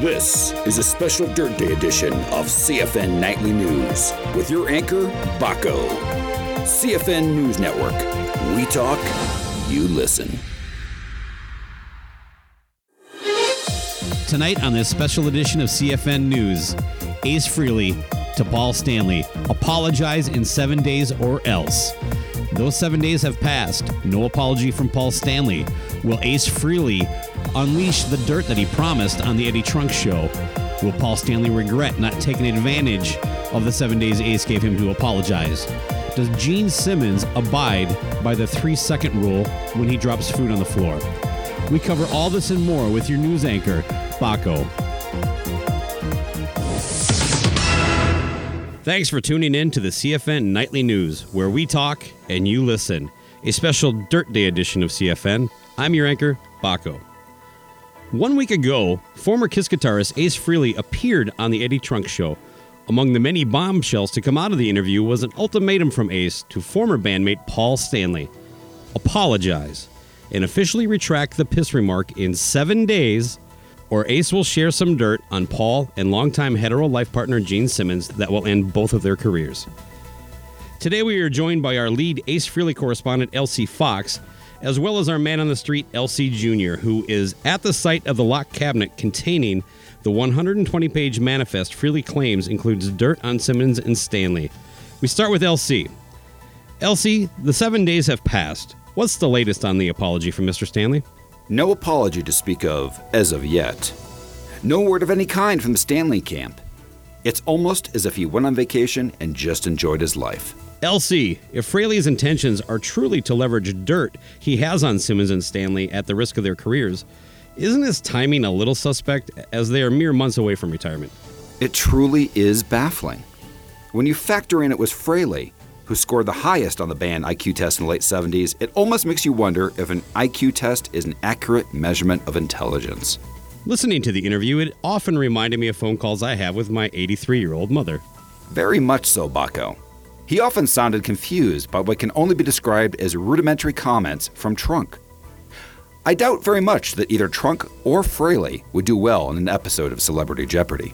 This is a special Dirt Day edition of CFN Nightly News with your anchor, Bakko. CFN News Network. We talk, you listen. Tonight on this special edition of CFN News, Ace Frehley to Paul Stanley. Apologize in seven days or else. Those seven days have passed. No apology from Paul Stanley. Will Ace Frehley unleash the dirt that he promised on the Eddie Trunk show? Will Paul Stanley regret not taking advantage of the seven days Ace gave him to apologize? Does Gene Simmons abide by the three second rule when he drops food on the floor? We cover all this and more with your news anchor, Bakko. Thanks for tuning in to the CFN Nightly News, where we talk and you listen. A special Dirt Day edition of CFN. I'm your anchor, Bakko. One week ago, former Kiss guitarist Ace Frehley appeared on the Eddie Trunk Show. Among the many bombshells to come out of the interview was an ultimatum from Ace to former bandmate Paul Stanley apologize and officially retract the piss remark in seven days, or Ace will share some dirt on Paul and longtime hetero life partner Gene Simmons that will end both of their careers. Today we are joined by our lead Ace Frehley correspondent LC Fox, as well as our man on the street LC Jr., who is at the site of the locked cabinet containing the 120 page manifest Frehley claims includes dirt on Simmons and Stanley. We start with LC. LC, the seven days have passed. What's the latest on the apology from Mr. Stanley? No apology to speak of as of yet. No word of any kind from the Stanley camp. It's almost as if he went on vacation and just enjoyed his life. LC, if Frehley's intentions are truly to leverage dirt he has on Simmons and Stanley at the risk of their careers, isn't his timing a little suspect as they are mere months away from retirement? It truly is baffling. When you factor in it was Frehley who scored the highest on the band IQ test in the late 70s, it almost makes you wonder if an IQ test is an accurate measurement of intelligence. Listening to the interview, it often reminded me of phone calls I have with my 83 year old mother. Very much so, Bakko. He often sounded confused by what can only be described as rudimentary comments from Trunk. I doubt very much that either Trunk or Frehley would do well in an episode of Celebrity Jeopardy.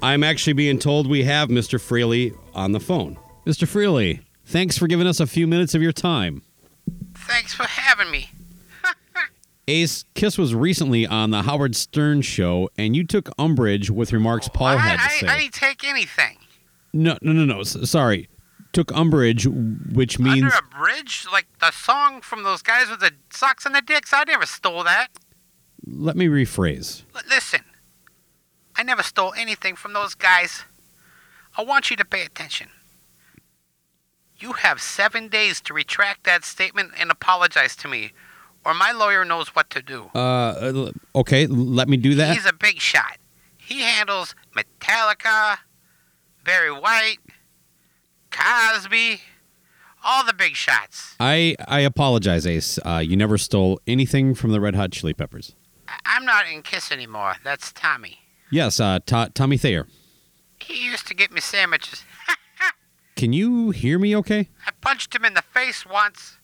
I'm actually being told we have Mr. Frehley on the phone. Mr. Frehley, thanks for giving us a few minutes of your time. Thanks for having me. Ace, Kiss was recently on the Howard Stern show, and you took umbrage with remarks Paul I, had to I, say. I didn't take anything. no, no, no, no. sorry. Took umbrage, which means. Under a bridge? Like the song from those guys with the socks and the dicks? I never stole that. Let me rephrase. L- listen, I never stole anything from those guys. I want you to pay attention. You have seven days to retract that statement and apologize to me, or my lawyer knows what to do. Uh, okay, let me do that. He's a big shot. He handles Metallica, Barry White, Cosby, all the big shots. I, I apologize, Ace. Uh, you never stole anything from the Red Hot Chili Peppers. I- I'm not in Kiss anymore. That's Tommy. Yes, uh, To- Tommy Thayer. He used to get me sandwiches. Can you hear me okay? I punched him in the face once.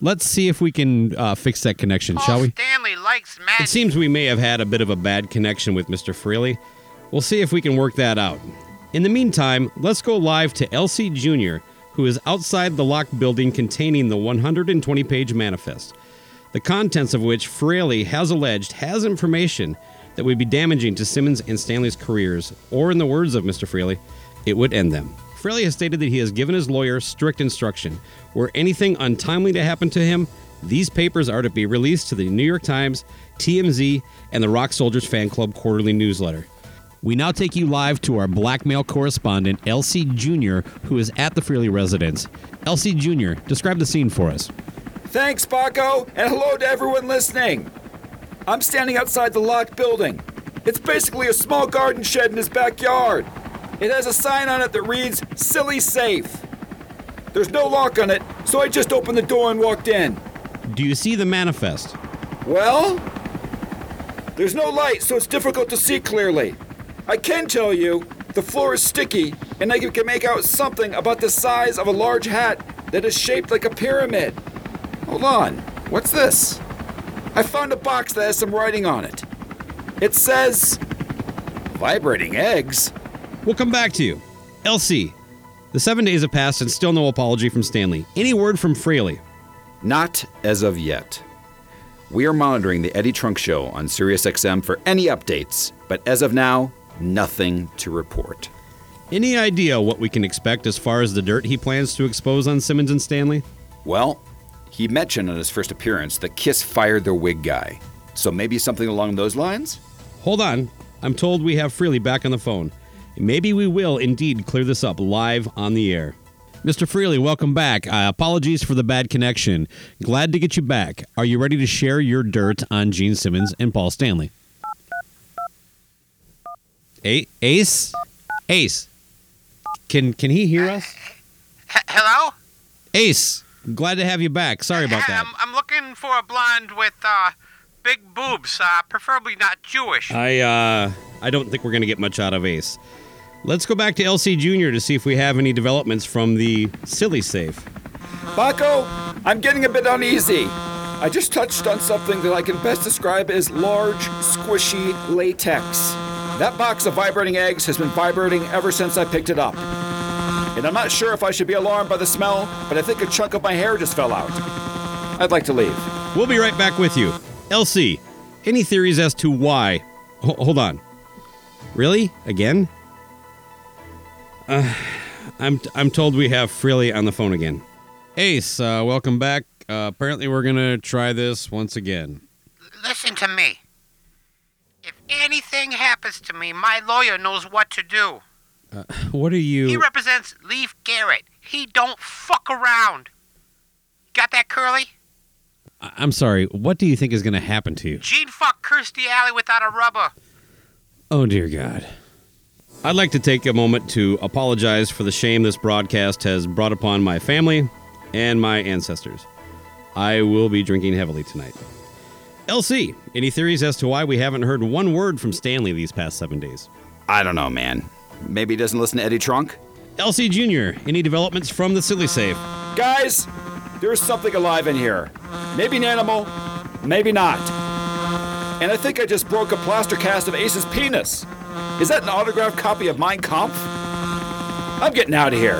Let's see if we can uh, fix that connection, Paul shall we? Stanley likes It seems we may have had a bit of a bad connection with Mr. Frehley. We'll see if we can work that out. In the meantime, let's go live to LC Jr., who is outside the locked building containing the 120 page manifest, the contents of which Frehley has alleged has information that would be damaging to Simmons and Stanley's careers, or in the words of Mr. Frehley, it would end them. Frehley has stated that he has given his lawyer strict instruction. Were anything untimely to happen to him, these papers are to be released to the New York Times, TMZ, and the Rock Soldiers Fan Club quarterly newsletter. We now take you live to our blackmail correspondent, LC Jr., who is at the Frehley residence. LC Jr., describe the scene for us. Thanks, Bakko, and hello to everyone listening. I'm standing outside the locked building. It's basically a small garden shed in his backyard. It has a sign on it that reads Silly Safe. There's no lock on it, so I just opened the door and walked in. Do you see the manifest? Well, there's no light, so it's difficult to see clearly. I can tell you the floor is sticky, and I can make out something about the size of a large hat that is shaped like a pyramid. Hold on, what's this? I found a box that has some writing on it. It says. Vibrating eggs? We'll come back to you. LC, the seven days have passed and still no apology from Stanley. Any word from Frehley? Not as of yet. We are monitoring the Eddie Trunk Show on SiriusXM for any updates, but as of now, nothing to report. Any idea what we can expect as far as the dirt he plans to expose on Simmons and Stanley? Well, he mentioned on his first appearance that Kiss fired their wig guy. So maybe something along those lines? Hold on. I'm told we have Frehley back on the phone. Maybe we will indeed clear this up live on the air. Mr. Frehley, welcome back. Uh, apologies for the bad connection. Glad to get you back. Are you ready to share your dirt on Gene Simmons and Paul Stanley? A- Ace? Ace. Can can he hear us? H- hello? Ace, glad to have you back. Sorry about that. I'm, I'm looking for a blonde with uh, big boobs, uh, preferably not Jewish. I uh I don't think we're going to get much out of Ace. Let's go back to LC Jr. to see if we have any developments from the silly safe. Bakko, I'm getting a bit uneasy. I just touched on something that I can best describe as large, squishy latex. That box of vibrating eggs has been vibrating ever since I picked it up. And I'm not sure if I should be alarmed by the smell, but I think a chunk of my hair just fell out. I'd like to leave. We'll be right back with you. LC, any theories as to why? Ho- hold on. Really? Again? Uh, I'm I'm told we have Frehley on the phone again. Ace, uh, welcome back. Uh, apparently, we're gonna try this once again. Listen to me. If anything happens to me, my lawyer knows what to do. What are you? He represents Leif Garrett. He don't fuck around. Got that, Curly? I- I'm sorry. What do you think is gonna happen to you? Gene fucked Kirstie Alley without a rubber. Oh, dear God. I'd like to take a moment to apologize for the shame this broadcast has brought upon my family and my ancestors. I will be drinking heavily tonight. LC, any theories as to why we haven't heard one word from Stanley these past seven days? I don't know, man. Maybe he doesn't listen to Eddie Trunk? LC Jr., any developments from the Silly Safe? Guys, there's something alive in here. Maybe an animal, maybe not. And I think I just broke a plaster cast of Ace's penis. Is that an autographed copy of Mein Kampf? I'm getting out of here.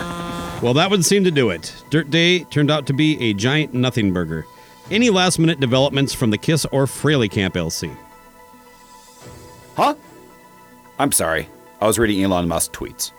Well, that would seem to do it. Dirt Day turned out to be a giant nothing burger. Any last minute developments from the Kiss or Frehley Camp LC? Huh? I'm sorry. I was reading Elon Musk tweets.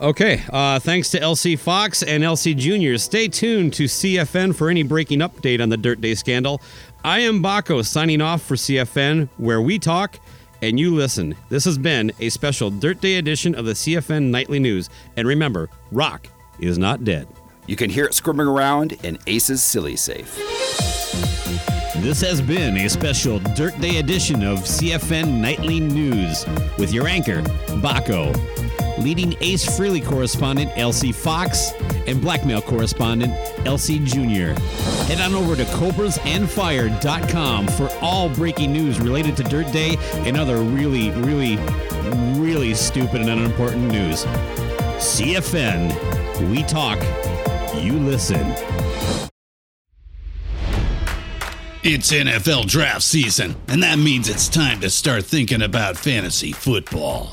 Okay, uh, thanks to LC Fox and LC Jr. Stay tuned to CFN for any breaking update on the Dirt Day scandal. I am Bakko signing off for CFN, where we talk and you listen. This has been a special Dirt Day edition of the CFN Nightly News. And remember, rock is not dead. You can hear it squirming around in Ace's Silly Safe. This has been a special Dirt Day edition of CFN Nightly News with your anchor, Bakko, leading Ace Frehley correspondent LC Fox, and blackmail correspondent LC Jr. Head on over to cobrasandfire.com for all breaking news related to Dirt Day and other really, really, really stupid and unimportant news. CFN, we talk, you listen. It's NFL draft season, and that means it's time to start thinking about fantasy football.